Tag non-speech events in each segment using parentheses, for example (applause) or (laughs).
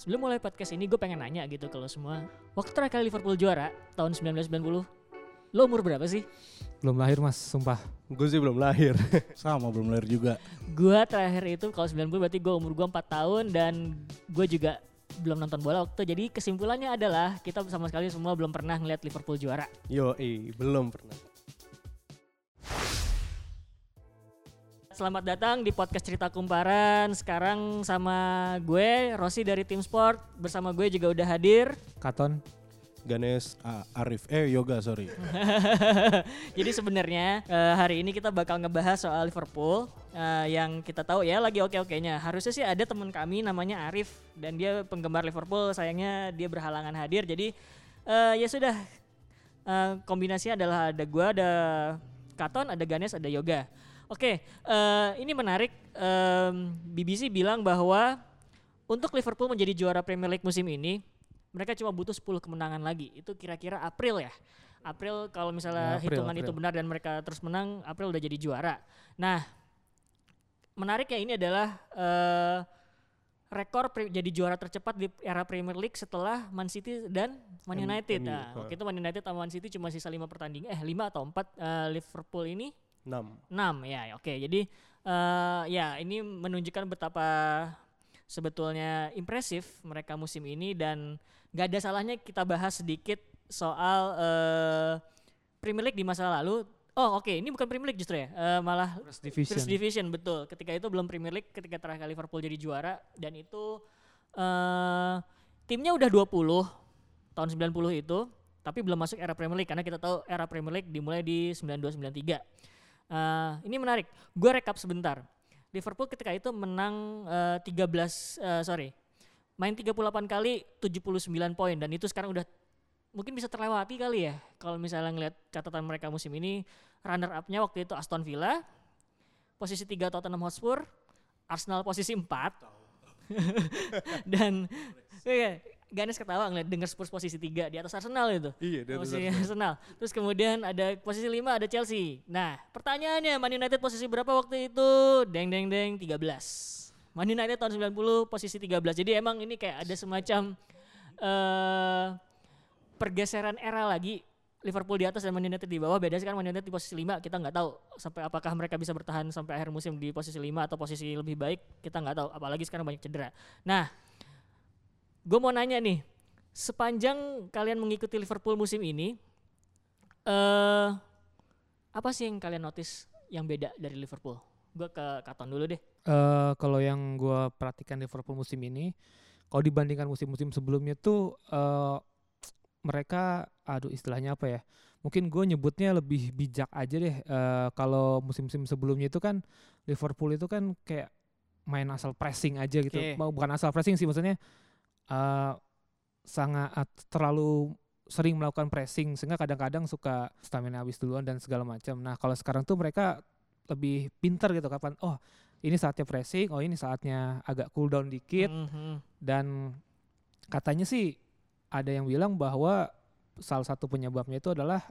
sebelum mulai podcast ini gue pengen nanya gitu kalau semua. Waktu terakhir kali Liverpool juara tahun 1990, lo umur berapa sih? Belum lahir mas, sumpah. Gue sih belum lahir. (laughs) Sama belum lahir juga. Gua terakhir itu kalau 90 berarti gue umur gue 4 tahun dan gue juga belum nonton bola waktu itu. Jadi kesimpulannya adalah kita sama sekali semua belum pernah ngeliat Liverpool juara. Yo, belum pernah. Selamat datang di podcast cerita kumparan. Sekarang sama gue Rossi dari Tim Sport. Bersama gue juga udah hadir. Katon. Ganes ah, Arif eh Yoga sorry. (laughs) Jadi sebenarnya eh, hari ini kita bakal ngebahas soal Liverpool eh, yang kita tahu ya lagi oke-okenya. Harusnya sih ada teman kami namanya Arif dan dia penggemar Liverpool. Sayangnya dia berhalangan hadir. Jadi eh, ya sudah Eh, kombinasinya adalah ada gua, ada Katon, ada Ganes, ada Yoga. Oke, eh, ini menarik. Em, BBC bilang bahwa untuk Liverpool menjadi juara Premier League musim ini, mereka cuma butuh 10 kemenangan lagi. Itu kira-kira April ya. April kalau misalnya Ya, April, hitungan April. itu benar dan mereka terus menang, April udah jadi juara. Nah, menariknya ini adalah eh, rekor jadi juara tercepat di era Premier League setelah Man City dan Man M- United. MU, Nah, ha. waktu itu Man United sama Man City cuma sisa lima pertandingan, eh lima atau empat. Eh, Liverpool ini 6. 6 ya oke. Jadi eh ya ini menunjukkan betapa sebetulnya impresif mereka musim ini dan gak ada salahnya kita bahas sedikit soal eh Premier League di masa lalu. Oh oke ini bukan Premier League justru ya? Eh, malah First Division. First Division betul. Ketika itu belum Premier League ketika terakhir kali Liverpool jadi juara. Dan itu eh timnya udah 20 tahun 90 itu tapi belum masuk era Premier League. Karena kita tahu era Premier League dimulai di 92 93 Eh, ini menarik. Gue rekap sebentar. Liverpool ketika itu menang eh, 13 eh, sorry. Main 38 kali 79 poin dan itu sekarang udah mungkin bisa terlewati kali ya kalau misalnya ngelihat catatan mereka musim ini runner up-nya waktu itu Aston Villa posisi 3 Tottenham Hotspur Arsenal posisi 4 (laughs) dan iya, Ganes ketawa ngeliat denger Spurs posisi 3 di atas Arsenal itu Iya, di atas posisi Arsenal. Arsenal. Terus kemudian ada posisi 5 ada Chelsea. Nah, pertanyaannya Man United posisi berapa waktu itu? Deng deng deng 13. Man United tahun 90 posisi 13. Jadi emang ini kayak ada semacam eh pergeseran era lagi. Liverpool di atas dan Man United di bawah. Beda sekarang Man United di posisi 5. Kita nggak tahu sampai apakah mereka bisa bertahan sampai akhir musim di posisi 5 atau posisi lebih baik. Kita nggak tahu. Apalagi sekarang banyak cedera. Nah, gue mau nanya nih, sepanjang kalian mengikuti Liverpool musim ini, eh apa sih yang kalian notice yang beda dari Liverpool? Gue ke Katon dulu deh. Eh, kalau yang gue perhatikan Liverpool musim ini, kalau dibandingkan musim-musim sebelumnya tuh eh, mereka, aduh istilahnya apa ya? Mungkin gue nyebutnya lebih bijak aja deh. Eh, kalau musim-musim sebelumnya itu kan Liverpool itu kan kayak main asal pressing aja gitu. Oke. Mau Bukan asal pressing sih, maksudnya eh, sangat terlalu sering melakukan pressing sehingga kadang-kadang suka stamina habis duluan dan segala macam. Nah kalau sekarang tuh mereka lebih pintar gitu kapan oh ini saatnya pressing, oh ini saatnya agak cool down dikit Mhm. dan katanya sih ada yang bilang bahwa salah satu penyebabnya itu adalah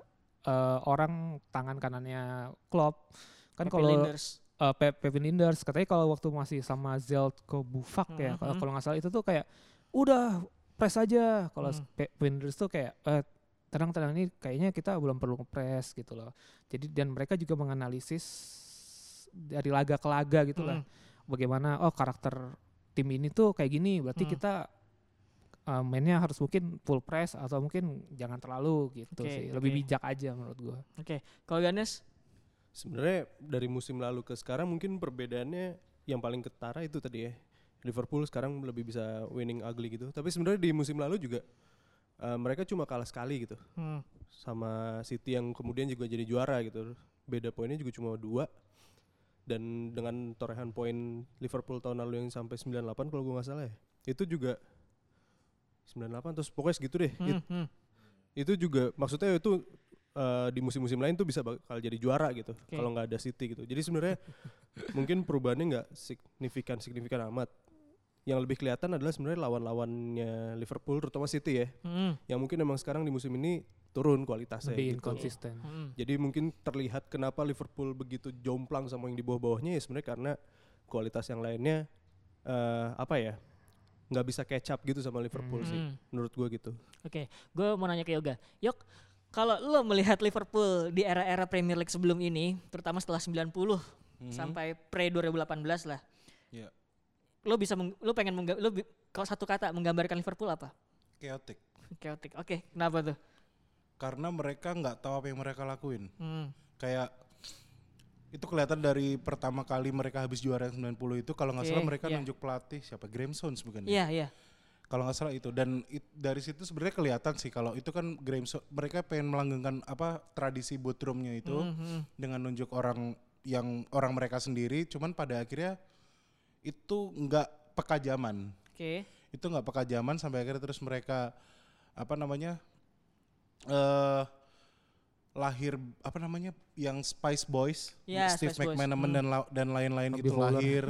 eh, orang tangan kanannya Klopp kan kalau uh, Pe- Pevin Linders katanya kalau waktu masih sama Zeljko Buffak ya kalau Mhm. kalau nggak salah itu tuh kayak udah press aja kalau Hmm. Linders tuh kayak eh, tenang-tenang ini kayaknya kita belum perlu press gitu loh jadi dan mereka juga menganalisis dari laga ke laga gitu lah Mhm. bagaimana oh karakter tim ini tuh kayak gini berarti Hmm. kita uh, mainnya harus mungkin full press atau mungkin jangan terlalu gitu Oke, sih lebih bijak aja menurut gua Oke, kalau Ganes? Sebenarnya dari musim lalu ke sekarang mungkin perbedaannya yang paling ketara itu tadi ya. Liverpool sekarang lebih bisa winning ugly gitu. Tapi sebenarnya di musim lalu juga eh, mereka cuma kalah sekali gitu Hmm. sama City yang kemudian juga jadi juara gitu. Beda poinnya juga cuma dua. Dan dengan torehan poin Liverpool tahun lalu yang sampai 98 kalau gue nggak salah ya. Itu juga 98 terus pokoknya segitu deh. Hmm, It- hmm. itu juga maksudnya itu eh, di musim-musim lain tuh bisa bakal jadi juara gitu Oke. kalau nggak ada City gitu jadi sebenarnya (laughs) mungkin perubahannya nggak signifikan signifikan amat yang lebih kelihatan adalah sebenarnya lawan-lawannya Liverpool terutama City ya Hmm, yang mungkin emang sekarang di musim ini turun kualitasnya lebih gitu. inkonsisten hmm. jadi mungkin terlihat kenapa Liverpool begitu jomplang sama yang di bawah-bawahnya ya sebenarnya karena kualitas yang lainnya eh, apa ya nggak bisa catch up gitu sama Liverpool sih Hmm. menurut gue gitu Oke, gue mau nanya ke Yoga. Yok, kalau lo melihat Liverpool di era-era Premier League sebelum ini, terutama setelah 90 Mhm. sampai pre 2018 lah, Iya. Lo bisa meng- lo pengen mengga- lo bi- kalau satu kata menggambarkan Liverpool apa? chaotic. Chaotic. Oke, kenapa tuh? Karena mereka nggak tahu apa yang mereka lakuin. Hmm. Kayak itu kelihatan dari pertama kali mereka habis juara yang 90 itu kalau nggak salah Oke, mereka iya. nunjuk pelatih siapa Graham Souness bukan ya? Iya, iya. Kalau nggak salah itu dan it- dari situ sebenarnya kelihatan sih kalau itu kan Graham Souness mereka pengen melanggengkan apa tradisi boardroomnya itu Hmm, hmm. dengan nunjuk orang yang orang mereka sendiri cuman pada akhirnya itu nggak peka zaman Oke. itu nggak peka zaman sampai akhirnya terus mereka apa namanya eh lahir apa namanya yang Spice Boys Ya, Steve Spice. McManaman Hmm. dan la- dan lain-lain itu lahir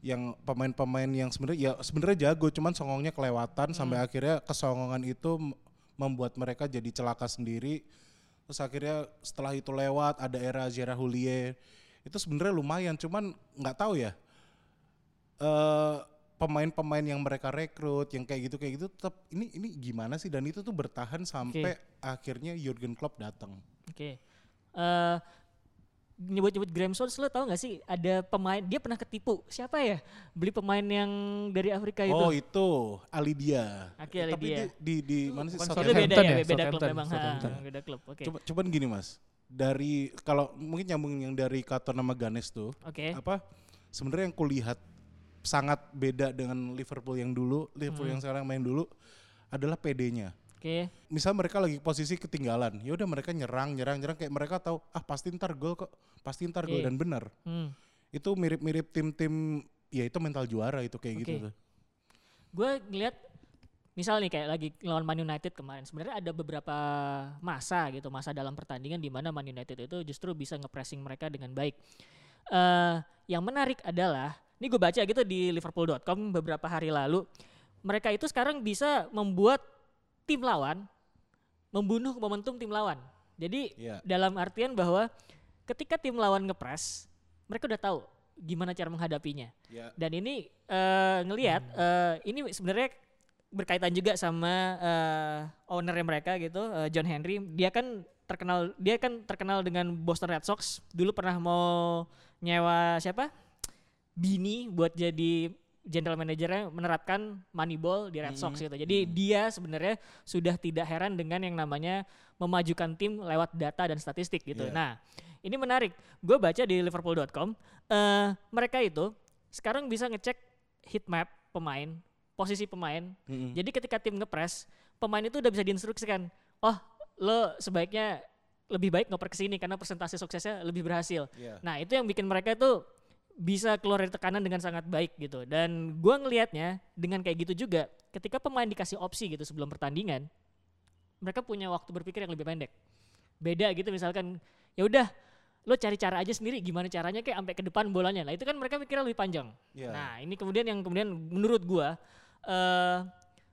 yang pemain-pemain yang sebenarnya ya sebenarnya jago cuman songongnya kelewatan sampai Hmm. akhirnya kesongongan itu membuat mereka jadi celaka sendiri terus akhirnya setelah itu lewat ada era Gerard Houllier itu sebenarnya lumayan cuman nggak tahu ya eh pemain-pemain yang mereka rekrut yang kayak gitu kayak gitu tetap ini ini gimana sih? Dan itu tuh bertahan sampai akhirnya Jurgen Klopp datang Oke. Eh nyebut-nyebut Graham Souness lo tau gak sih? Ada pemain dia pernah ketipu. Siapa ya? Beli pemain yang dari Afrika itu. Oh itu. Alidia. Aki Tapi Alidia. di, di, di mana sih? Itu Southampton. beda Southampton. ya, ya, beda klub Southampton, memang ha, beda klub. Oke. Coba, cuman gini mas, dari kalau mungkin nyambung yang dari Kato nama Ganes tuh, oke. apa? Sebenarnya yang kulihat sangat beda dengan Liverpool yang dulu, Liverpool Hmm. yang sekarang main dulu adalah PD-nya. oke Misal mereka lagi posisi ketinggalan, ya udah mereka nyerang, nyerang, nyerang kayak mereka tahu ah pasti ntar gol kok, pasti ntar gol Oke. dan benar. hmm. Itu mirip-mirip tim-tim ya itu mental juara itu kayak gitu Oke. tuh. gue ngeliat misal nih kayak lagi lawan Man United kemarin sebenarnya ada beberapa masa gitu masa dalam pertandingan di mana Man United itu justru bisa ngepressing mereka dengan baik eh yang menarik adalah ini gue baca gitu di liverpool.com beberapa hari lalu. Mereka itu sekarang bisa membuat tim lawan membunuh momentum tim lawan. Jadi Iya. dalam artian bahwa ketika tim lawan ngepres mereka udah tahu gimana cara menghadapinya. Ya. dan ini eh, ngelihat eh, ini sebenarnya berkaitan juga sama eh, ownernya mereka gitu eh, John Henry. Dia kan terkenal dia kan terkenal dengan Boston Red Sox. Dulu pernah mau nyewa siapa Bini buat jadi general manajernya menerapkan Moneyball di Red Sox gitu jadi dia sebenarnya sudah tidak heran dengan yang namanya memajukan tim lewat data dan statistik gitu Iya. nah ini menarik gue baca di liverpool.com eh mereka itu sekarang bisa ngecek heat map pemain, posisi pemain. Mm-mm. Jadi ketika tim ngepres, pemain itu udah bisa diinstruksikan, oh lo sebaiknya lebih baik ngoper ke sini karena persentase suksesnya lebih berhasil. Iya. Nah itu yang bikin mereka itu bisa keluar dari tekanan dengan sangat baik gitu. Dan gua ngelihatnya dengan kayak gitu juga, ketika pemain dikasih opsi gitu sebelum pertandingan, mereka punya waktu berpikir yang lebih pendek. Beda gitu misalkan, ya udah lo cari cara aja sendiri gimana caranya kayak sampai ke depan bolanya. Nah itu kan mereka mikirnya lebih panjang. Iya. Nah ini kemudian yang kemudian menurut gua eh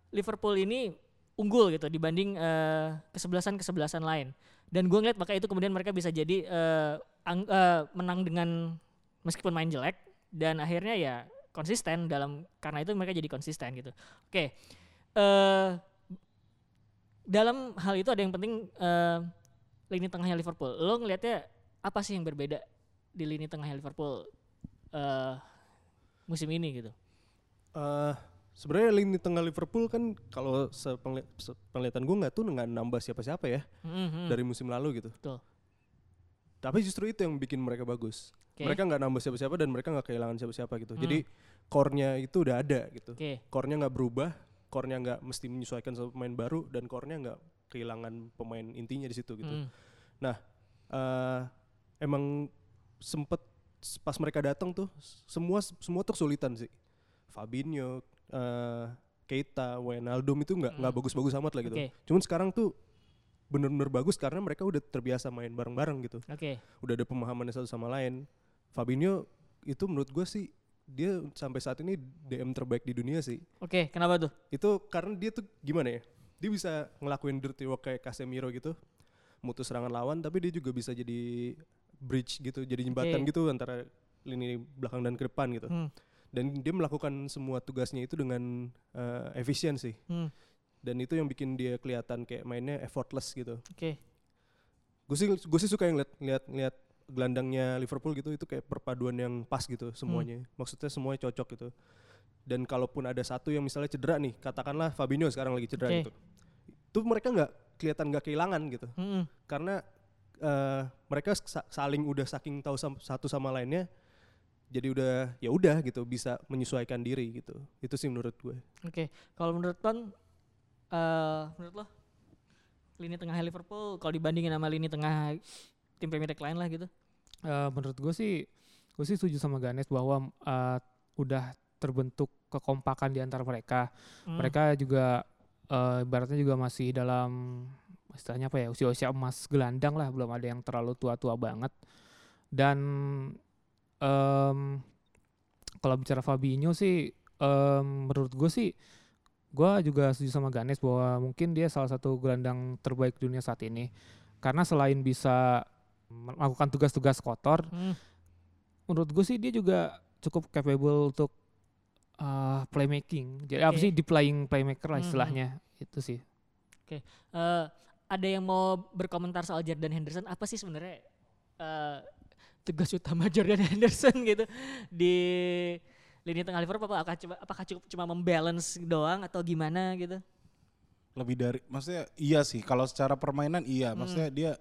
Liverpool ini unggul gitu dibanding eh, kesebelasan kesebelasan lain. Dan gua ngeliat maka itu kemudian mereka bisa jadi eh, ang- eh, menang dengan meskipun main jelek dan akhirnya ya konsisten dalam karena itu mereka jadi konsisten gitu. Oke, eh dalam hal itu ada yang penting eh, lini tengahnya Liverpool. Lo ngelihatnya apa sih yang berbeda di lini tengahnya Liverpool eh musim ini gitu? Eh, sebenarnya lini tengah Liverpool kan kalau sepengli- sepenglihatan gue nggak tuh nggak nambah siapa-siapa ya Mhm. dari musim lalu gitu. Betul. Tapi justru itu yang bikin mereka bagus. Oke. Mereka nggak nambah siapa-siapa dan mereka nggak kehilangan siapa-siapa gitu. Hmm. Jadi core-nya itu udah ada gitu. Oke. Core-nya nggak berubah, core-nya nggak mesti menyesuaikan sama pemain baru dan core-nya nggak kehilangan pemain intinya di situ gitu. Mm. eh emang sempet pas mereka datang tuh semua semua tuh kesulitan sih. Fabinho, eh Keita, Wijnaldum itu nggak nggak Hmm. bagus-bagus amat lah gitu. Oke. Cuman sekarang tuh bener-bener bagus karena mereka udah terbiasa main bareng-bareng gitu. Oke. Udah ada pemahamannya satu sama lain. Fabinho itu menurut gue sih dia sampai saat ini DM terbaik di dunia sih. Oke, kenapa tuh? Itu karena dia tuh gimana ya? Dia bisa ngelakuin dirty work kayak Casemiro gitu. Mutus serangan lawan tapi dia juga bisa jadi bridge gitu, jadi jembatan Oke. gitu antara lini belakang dan ke depan gitu. Hmm. dan dia melakukan semua tugasnya itu dengan uh, efisien sih Hmm, dan itu yang bikin dia kelihatan kayak mainnya effortless gitu Oke. gue sih gue sih suka yang lihat lihat lihat gelandangnya Liverpool gitu itu kayak perpaduan yang pas gitu semuanya. Maksudnya semuanya cocok gitu. Dan kalaupun ada satu yang misalnya cedera nih katakanlah Fabinho sekarang lagi cedera Oke. gitu. Itu mereka nggak kelihatan nggak kehilangan gitu. Mm-mm. karena eh, mereka sa- saling udah saking tahu sam- satu sama lainnya jadi udah ya udah gitu bisa menyesuaikan diri gitu. Itu sih menurut gue. Oke, kalau menurut Ton, eh menurut lo? Lini tengah Liverpool kalau dibandingin sama lini tengah tim Premier League lain lah gitu? Eh, menurut gue sih gue sih setuju sama Ganes bahwa eh, udah terbentuk kekompakan di antara mereka. Hmm, Mereka juga eh, ibaratnya juga masih dalam istilahnya apa ya usia-usia emas gelandang lah, belum ada yang terlalu tua-tua banget. Dan em, kalau bicara Fabinho sih em, menurut gue sih gue juga setuju sama Ganes bahwa mungkin dia salah satu gelandang terbaik dunia saat ini karena selain bisa melakukan tugas-tugas kotor hmm, menurut gue sih dia juga cukup capable untuk uh, playmaking. Jadi apa Oke. sih di playing playmaker lah Mhm. istilahnya itu sih. eh, ada yang mau berkomentar soal Jordan Henderson apa sih sebenarnya eh, tugas utama (laughs) Jordan Henderson gitu di lini tengah Liverpool apakah coba apakah cukup cuma membalance doang atau gimana gitu? lebih dari maksudnya iya sih kalau secara permainan iya Hmm. maksudnya dia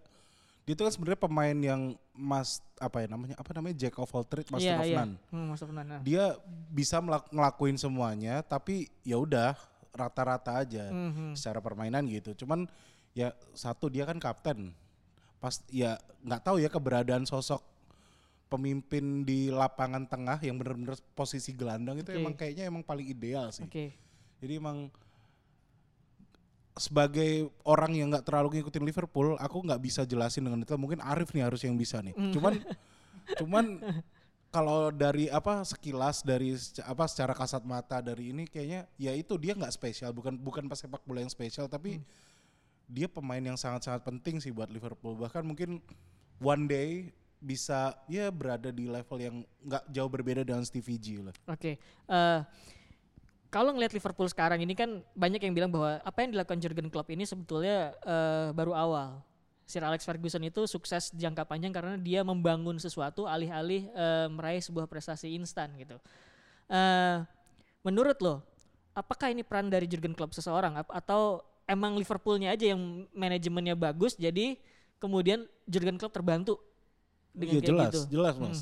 dia itu kan sebenarnya pemain yang mas apa ya namanya apa namanya jack of all trades master Iya, of iya. none Hmm, Master of none, nah. dia bisa melak- ngelakuin semuanya tapi ya udah rata-rata aja Mhm. secara permainan gitu cuman ya satu dia kan kapten pas ya nggak tahu ya keberadaan sosok pemimpin di lapangan tengah yang benar-benar posisi gelandang itu emang kayaknya emang paling ideal sih Oke. jadi emang sebagai orang yang nggak terlalu ngikutin Liverpool, aku nggak bisa jelasin dengan detail. Mungkin Arif nih harus yang bisa nih. Hmm. Cuman, (laughs) cuman kalau dari apa sekilas dari apa secara kasat mata dari ini kayaknya ya itu dia nggak spesial, bukan bukan pas sepak bola yang spesial, tapi dia pemain yang sangat-sangat penting sih buat Liverpool. Bahkan mungkin one day bisa ya berada di level yang nggak jauh berbeda dengan Stevie G lah. Oke, eh, kalau ngelihat Liverpool sekarang ini kan banyak yang bilang bahwa apa yang dilakukan Jurgen Klopp ini sebetulnya eh, baru awal. Sir Alex Ferguson itu sukses jangka panjang karena dia membangun sesuatu alih-alih eh, meraih sebuah prestasi instan gitu. Eh, menurut lo, apakah ini peran dari Jurgen Klopp seseorang atau emang Liverpoolnya aja yang manajemennya bagus jadi kemudian Jurgen Klopp terbantu dengan Iya jelas, gitu? jelas mas.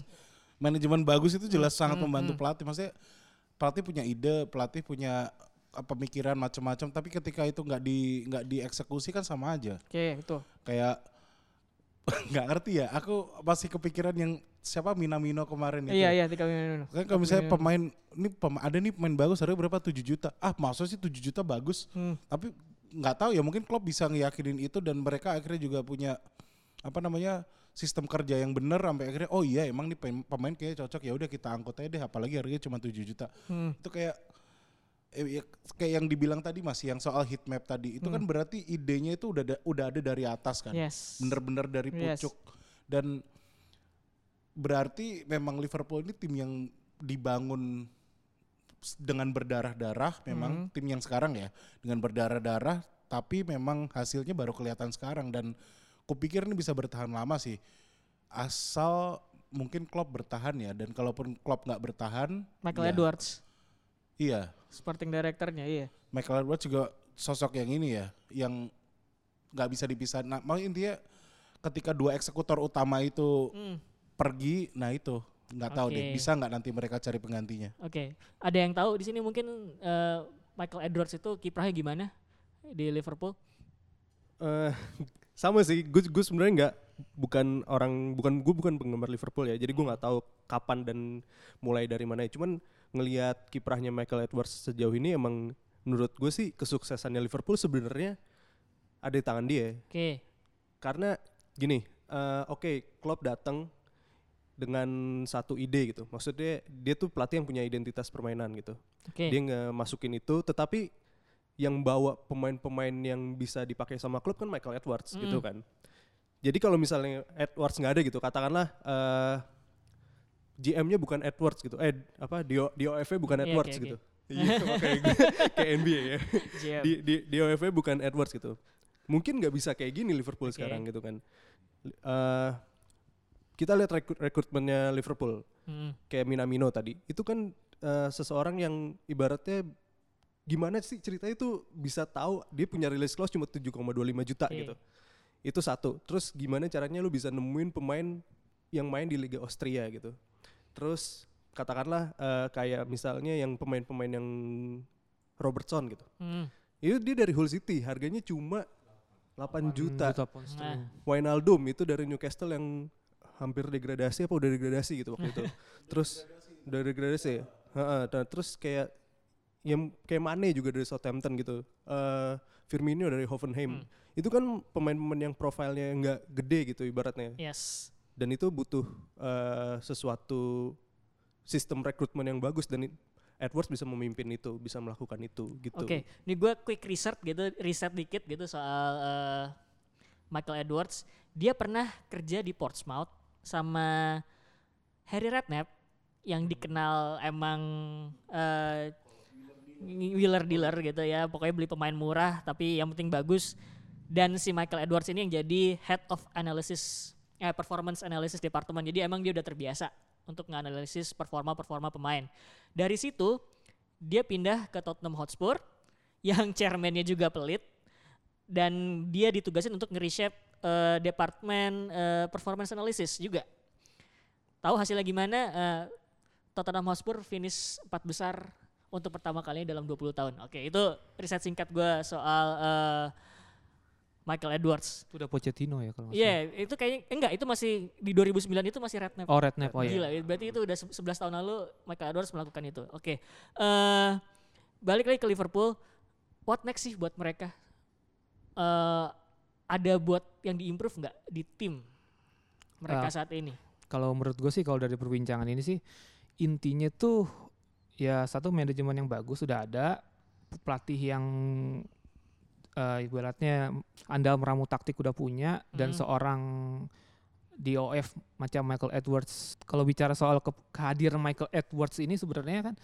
Manajemen bagus itu jelas sangat hmm, membantu hmm. pelatih. Maksudnya pelatih punya ide, pelatih punya uh, pemikiran macam-macam. Tapi ketika itu nggak di nggak dieksekusi kan sama aja. Oke, betul. Kayak (laughs) nggak ngerti ya. Aku masih kepikiran yang siapa Minamino kemarin itu. Iya, iya, tiga minit. Kan kalau misalnya pemain ini pema- ada nih pemain bagus harganya berapa 7 juta. Ah, maksudnya sih 7 juta bagus. Hmm. Tapi nggak tahu ya mungkin klub bisa ngeyakinin itu dan mereka akhirnya juga punya apa namanya sistem kerja yang benar sampai akhirnya oh iya emang nih pemain, kayak cocok ya udah kita angkut aja deh apalagi harganya cuma 7 juta. Hmm. Itu kayak eh, ya, kayak yang dibilang tadi Mas yang soal heat map tadi itu kan berarti idenya itu udah udah ada dari atas kan. Yes. Bener-bener dari Yes. pucuk dan berarti memang Liverpool ini tim yang dibangun dengan berdarah-darah memang tim yang sekarang ya dengan berdarah-darah tapi memang hasilnya baru kelihatan sekarang dan kupikir ini bisa bertahan lama sih. Asal mungkin Klopp bertahan ya dan kalaupun Klopp nggak bertahan Michael ya, Edwards, iya. Sporting directornya, iya. Michael Edwards juga sosok yang ini ya yang nggak bisa dipisah. Nah mau intinya ketika dua eksekutor utama itu Hmm, pergi nah itu nggak tahu deh Oke. bisa nggak nanti mereka cari penggantinya? Oke, ada yang tahu di sini mungkin eh, Michael Edwards itu kiprahnya gimana di Liverpool? Eh, sama sih gue gue sebenarnya nggak bukan orang bukan gue bukan penggemar Liverpool ya jadi gue nggak tahu kapan dan mulai dari mana ya. Cuman ngelihat kiprahnya Michael Edwards sejauh ini emang menurut gue sih kesuksesannya Liverpool sebenarnya ada di tangan dia Oke, karena gini eh, oke Klopp datang dengan satu ide gitu. Maksudnya dia tuh pelatih yang punya identitas permainan gitu. Oke. dia ngemasukin itu tetapi yang bawa pemain-pemain yang bisa dipakai sama klub kan Michael Edwards gitu Mm. kan jadi kalau misalnya Edwards nggak ada gitu katakanlah eh GM-nya bukan Edwards gitu. Eh apa DO, DOF-nya bukan Iya, Edwards oke, oke. gitu. Iya gue kayak (laughs) NBA ya. GM. Di, di DOF-nya bukan Edwards gitu. Mungkin nggak bisa kayak gini Liverpool Oke. sekarang gitu kan. Eh, kita lihat rekrut rekrutmennya Liverpool Hmm. kayak Minamino tadi. Itu kan eh, seseorang yang ibaratnya gimana sih ceritanya itu bisa tahu dia punya release clause cuma 7,25 juta Oke. gitu. Itu satu. Terus gimana caranya lu bisa nemuin pemain yang main di Liga Austria gitu. Terus katakanlah eh, kayak misalnya yang pemain-pemain yang Robertson gitu. Hmm. Itu dia dari Hull City, harganya cuma 8 juta. pound Nah. Wijnaldum itu dari Newcastle yang hampir degradasi apa udah degradasi gitu waktu itu. (laughs) Terus udah degradasi ya. Heeh, nah, terus kayak yang kayak Mane juga dari Southampton gitu. Eh Firmino dari Hoffenheim. Hmm. Itu kan pemain-pemain yang profilnya nggak gede gitu ibaratnya. yes. Dan itu butuh eh, sesuatu sistem rekrutmen yang bagus dan Edwards bisa memimpin itu, bisa melakukan itu gitu. Oke, ini gue quick research gitu, riset dikit gitu soal eh, Michael Edwards. Dia pernah kerja di Portsmouth sama Harry Redknapp yang dikenal emang eh, wheeler dealer gitu ya. Pokoknya beli pemain murah tapi yang penting bagus. Dan si Michael Edwards ini yang jadi head of analysis, eh, performance analysis department. Jadi emang dia udah terbiasa untuk menganalisis performa-performa pemain. Dari situ dia pindah ke Tottenham Hotspur (laughs) yang chairmannya juga pelit dan dia ditugasin untuk nge-reshape eh, departemen eh, performance analysis juga. Tahu hasilnya gimana? Eh, Tottenham Hotspur finish empat besar untuk pertama kalinya dalam 20 tahun. Oke, itu riset singkat gue soal eh, Michael Edwards. Itu udah Pochettino ya kalau Iya, itu kayaknya enggak, itu masih di 2009 itu masih Redknapp. Oh Redknapp, oh iya. Gila, berarti itu udah se- 11 tahun lalu Michael Edwards melakukan itu. Oke. eh balik lagi ke Liverpool. What next sih buat mereka? eh ada buat yang diimprove nggak di tim mereka Ah. saat ini? Kalau menurut gue sih kalau dari perbincangan ini sih intinya tuh ya satu manajemen yang bagus sudah ada, pelatih yang eh, ibaratnya andal meramu taktik udah punya dan Hmm. seorang DOF macam Michael Edwards. Kalau bicara soal ke- kehadiran Michael Edwards ini sebenarnya kan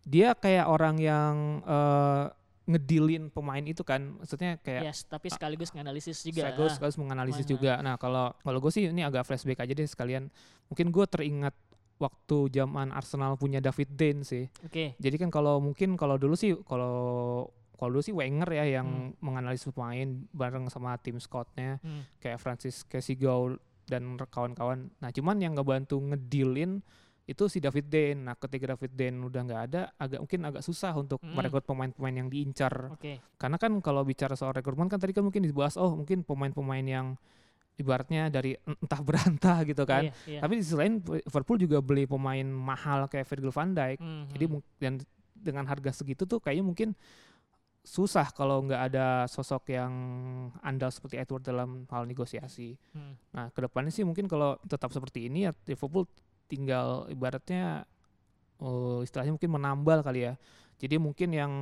dia kayak orang yang eh, ngedilin pemain itu kan, maksudnya kayak Yes, tapi sekaligus nganalisis juga. sekaligus, sekaligus menganalisis juga. Nah kalau kalau gue sih ini agak flashback aja deh sekalian. Mungkin gue teringat waktu zaman Arsenal punya David Dane sih. Oke. Jadi kan kalau mungkin kalau dulu sih kalau kalau dulu sih Wenger ya yang menganalisis pemain bareng sama tim scoutnya Hmm. kayak Francis Casigo dan kawan-kawan. Nah cuman yang ngebantu ngedilin itu si David Dane. Nah ketika David Dane udah nggak ada, agak mungkin agak susah untuk Mm. merekrut pemain-pemain yang diincar. Oke. Karena kan kalau bicara soal rekrutmen kan tadi kan mungkin dibahas oh mungkin pemain-pemain yang ibaratnya dari entah berantah (laughs) gitu kan. Iya, iya. Tapi di sisi lain Liverpool juga beli pemain mahal kayak Virgil van Dijk. Mhm. Jadi mung- dan dengan harga segitu tuh kayaknya mungkin susah kalau nggak ada sosok yang andal seperti Edward dalam hal negosiasi. Hmm. Nah, ke depannya sih mungkin kalau tetap seperti ini ya Liverpool tinggal ibaratnya oh, istilahnya mungkin menambal kali ya. Jadi mungkin yang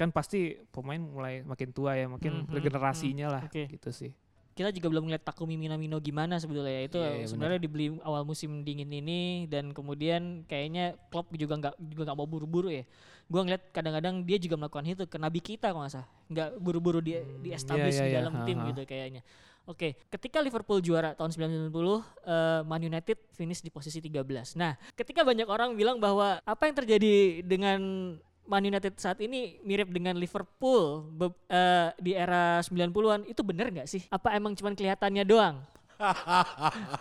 kan pasti pemain mulai makin tua ya, makin Hmm, hmm, regenerasinya lah Oke. gitu sih. Kita juga belum melihat Takumi Minamino gimana sebetulnya ya. itu Iya, iya, sebenarnya dibeli awal musim dingin ini dan kemudian kayaknya Klopp juga nggak juga nggak mau buru-buru ya gua ngeliat kadang-kadang dia juga melakukan itu ke nabi kita kalau nggak salah nggak buru-buru di di Hmm, establish iya, di iya, dalam iya. tim Ha, ha. gitu kayaknya oke ketika Liverpool juara tahun 90 eh, Man United finish di posisi 13 nah ketika banyak orang bilang bahwa apa yang terjadi dengan Man United saat ini mirip dengan Liverpool be- eh, di era 90-an itu bener nggak sih? Apa emang cuman kelihatannya doang? (laughs)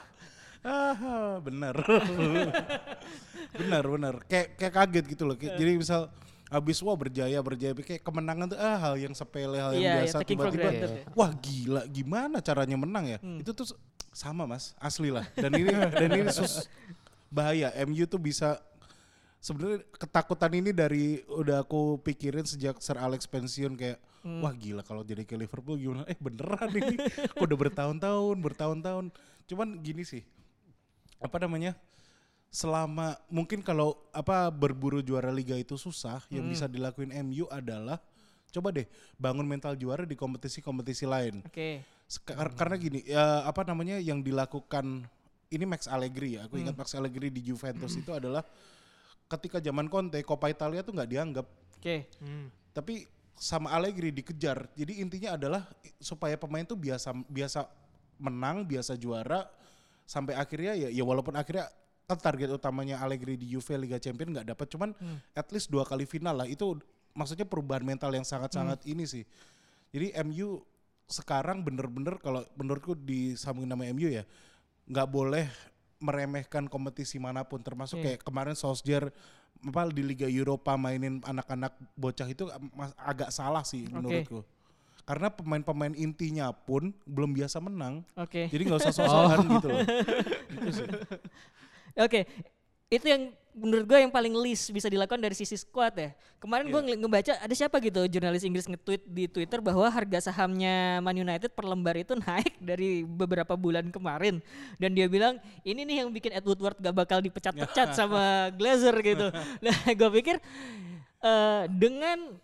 Ah, benar. (laughs) benar, benar. Kayak kayak kaget gitu loh. Kayak- Jadi misal habis wah berjaya berjaya kayak kemenangan tuh ah hal yang sepele hal yang Iya, iya, biasa for tiba-tiba ya. wah gila gimana caranya menang ya Hmm. itu tuh sama mas asli lah dan ini dan ini sus bahaya MU tuh bisa sebenarnya ketakutan ini dari udah aku pikirin sejak Sir Alex pensiun kayak Hmm. wah gila kalau jadi ke Liverpool gimana eh beneran ini (laughs) kok udah bertahun-tahun bertahun-tahun cuman gini sih apa namanya selama mungkin kalau apa berburu juara liga itu susah yang Hmm. bisa dilakuin MU adalah coba deh bangun mental juara di kompetisi-kompetisi lain Oke. Sek- kar- karena gini ya apa namanya yang dilakukan ini Max Allegri ya. Aku ingat Max Allegri di Juventus (clears throat) itu adalah ketika zaman Conte Coppa Italia tuh nggak dianggap. Oke. Tapi sama Allegri dikejar. Jadi intinya adalah supaya pemain tuh biasa biasa menang, biasa juara sampai akhirnya ya ya walaupun akhirnya kan target utamanya Allegri di Juve Liga Champions nggak dapat cuman at least dua kali final lah itu maksudnya perubahan mental yang sangat-sangat ini sih. Jadi MU sekarang bener-bener kalau menurutku disambungin nama MU ya nggak boleh meremehkan kompetisi mana pun termasuk Iya. kayak kemarin Solskjaer apa di Liga Eropa mainin anak-anak bocah itu mas- agak salah sih menurutku. Karena pemain-pemain intinya pun belum biasa menang. Oke. Jadi nggak usah (laughs) sosokan gitu loh. Oke, itu yang menurut gue yang paling least bisa dilakukan dari sisi squad ya. Kemarin gue Iya. ngebaca ada siapa gitu jurnalis Inggris nge-tweet di Twitter bahwa harga sahamnya Man United per lembar itu naik dari beberapa bulan kemarin dan dia bilang ini nih yang bikin Ed Woodward gak bakal dipecat-pecat (laughs) sama Glazer gitu. Nah, (laughs) gue pikir eh, dengan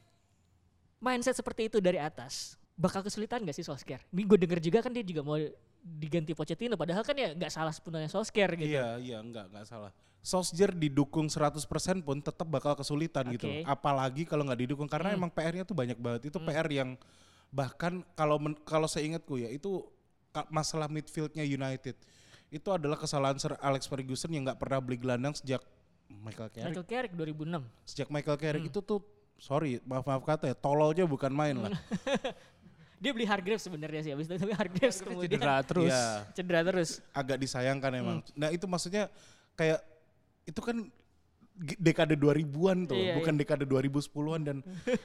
mindset seperti itu dari atas bakal kesulitan gak sih Solskjaer? Gue denger juga kan dia juga mau diganti Pochettino padahal kan ya nggak salah sepenuhnya Solskjaer gitu. Iya, iya, enggak, enggak salah. Solskjaer didukung 100% pun tetap bakal kesulitan gitu. Oke. Apalagi kalau nggak didukung karena Hmm. emang PR-nya tuh banyak banget. Itu PR yang bahkan kalau men- kalau saya ingatku ya itu masalah midfieldnya United. Itu adalah kesalahan Sir Alex Ferguson yang nggak pernah beli gelandang sejak Michael Carrick. Michael Carrick 2006. Sejak Michael Carrick Hmm. itu tuh sorry, maaf maaf kata ya, tololnya bukan main lah. (laughs) Dia beli Hargreaves sebenarnya sih, habis itu tapi Hargreaves kemudian Cedera terus. Iya. cedera terus. agak disayangkan emang. Nah itu maksudnya kayak itu kan dekade 2000-an tuh, Iya, bukan dekade 2010-an dan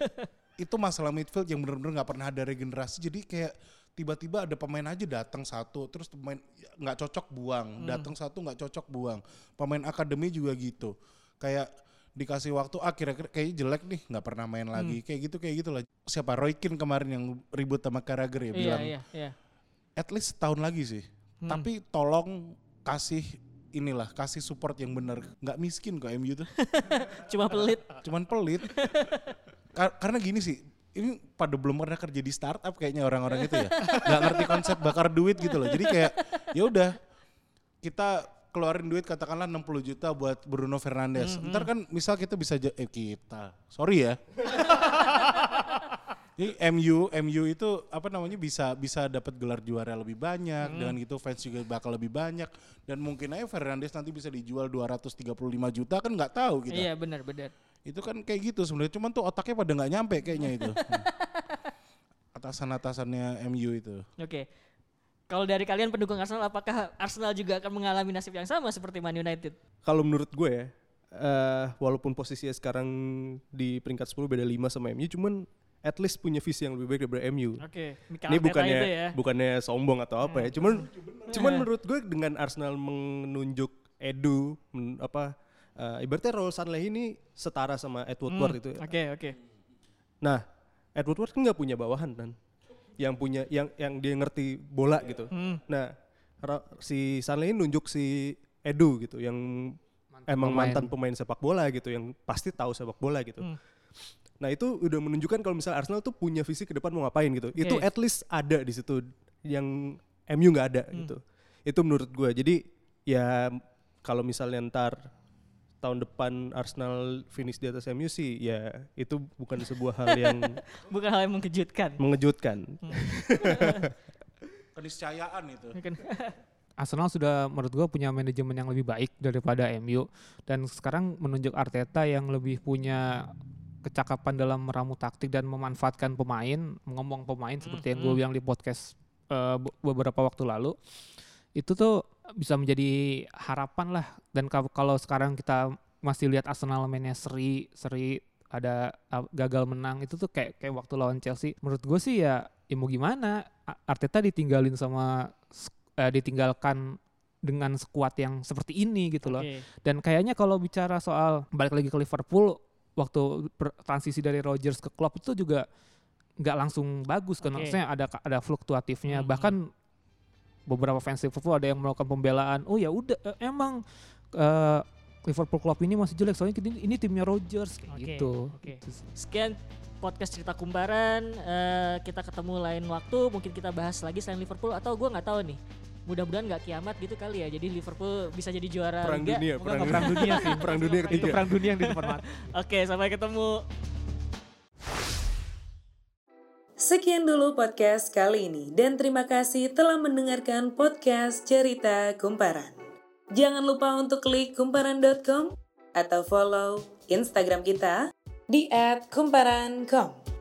(laughs) itu masalah midfield yang benar-benar nggak pernah ada regenerasi. Jadi kayak tiba-tiba ada pemain aja datang satu, terus pemain nggak cocok buang, datang satu nggak cocok buang. Pemain akademi juga gitu. Kayak dikasih waktu ah kira-kira kayaknya jelek nih nggak pernah main lagi kayak gitu kayak gitu lah siapa Roy Keane kemarin yang ribut sama Carragher ya Iya, bilang iya, iya. at least setahun lagi sih. Tapi tolong kasih inilah, kasih support yang benar. Nggak miskin kok MU tuh. (laughs) Cuma pelit. Cuman pelit. (laughs) Kar- karena gini sih, ini pada belum pernah kerja di startup kayaknya orang-orang itu ya. (laughs) Nggak ngerti konsep bakar duit gitu loh. Jadi kayak ya udah kita keluarin duit katakanlah 60 juta buat Bruno Fernandes. Ntar kan misal kita bisa eh kita. Sorry ya. Jadi MU, MU itu apa namanya bisa bisa dapat gelar juara lebih banyak dengan gitu fans juga bakal lebih banyak dan mungkin aja Fernandes nanti bisa dijual 235 juta kan nggak tahu kita. Iya, benar, benar. Itu kan kayak gitu sebenarnya cuman tuh otaknya pada nggak nyampe kayaknya itu. (laughs) Hmm. Atasan-atasannya MU itu. Oke. Kalau dari kalian pendukung Arsenal apakah Arsenal juga akan mengalami nasib yang sama seperti Man United? Kalau menurut gue ya, eh, walaupun posisinya sekarang di peringkat 10 beda 5 sama MU, cuman at least punya visi yang lebih baik daripada MU. Oke. Mikel Ini bukannya itu ya. bukannya sombong atau apa ya, cuman cuman menurut gue dengan Arsenal menunjuk Edu men- apa eh, ibaratnya Raul Sanleh ini setara sama Ed Woodward itu. ya. Oke, oke. Nah, Ed Woodward kan nggak punya bawahan kan, yang punya yang yang dia ngerti bola gitu. Hmm. Nah, Ra- si Sanley ini nunjuk si Edu gitu, yang emang pemain. mantan pemain sepak bola gitu, yang pasti tahu sepak bola gitu. Hmm. Nah itu udah menunjukkan kalau misalnya Arsenal tuh punya visi ke depan mau ngapain gitu. Itu at least ada di situ yang MU nggak ada Hmm. gitu. Itu menurut gue. Jadi ya kalau misalnya ntar tahun depan Arsenal finish di atas MU sih ya itu bukan sebuah hal yang (laughs) Bukan hal yang mengejutkan. mengejutkan. (laughs) Keniscayaan itu. (laughs) Arsenal sudah menurut gue punya manajemen yang lebih baik daripada MU dan sekarang menunjuk Arteta yang lebih punya kecakapan dalam meramu taktik dan memanfaatkan pemain, ngomong pemain seperti yang gue bilang di podcast be- beberapa waktu lalu. Itu tuh bisa menjadi harapan lah dan ka- kalau sekarang kita masih lihat Arsenal mainnya seri, seri ada uh, gagal menang itu tuh kayak kayak waktu lawan Chelsea. Menurut gue sih ya, ya mau gimana? Arteta ditinggalin sama eh, ditinggalkan dengan skuad yang seperti ini gitu loh. Oke. Dan kayaknya kalau bicara soal balik lagi ke Liverpool waktu per- transisi dari Rodgers ke Klopp itu juga nggak langsung bagus kan. Oke. Maksudnya ada ada fluktuatifnya. Mhm. Bahkan beberapa fans Liverpool ada yang melakukan pembelaan. Oh ya udah eh, emang eh, Liverpool Klopp ini masih jelek soalnya ini, ini timnya Rodgers kayak Oke, gitu. sih. Sekian podcast cerita kumparan. Eh, kita ketemu lain waktu. Mungkin kita bahas lagi selain Liverpool atau gue nggak tahu nih. Mudah-mudahan nggak kiamat gitu kali ya. Jadi Liverpool bisa jadi juara Perang Liga. dunia, Enggak, perang perang dunia. sih. Perang dunia Itu ketiga. perang dunia yang di depan mata. (laughs) Oke, sampai ketemu. Sekian dulu podcast kali ini dan terima kasih telah mendengarkan podcast Cerita Kumparan. Jangan lupa untuk klik kumparan.com atau follow Instagram kita di @kumparan.com.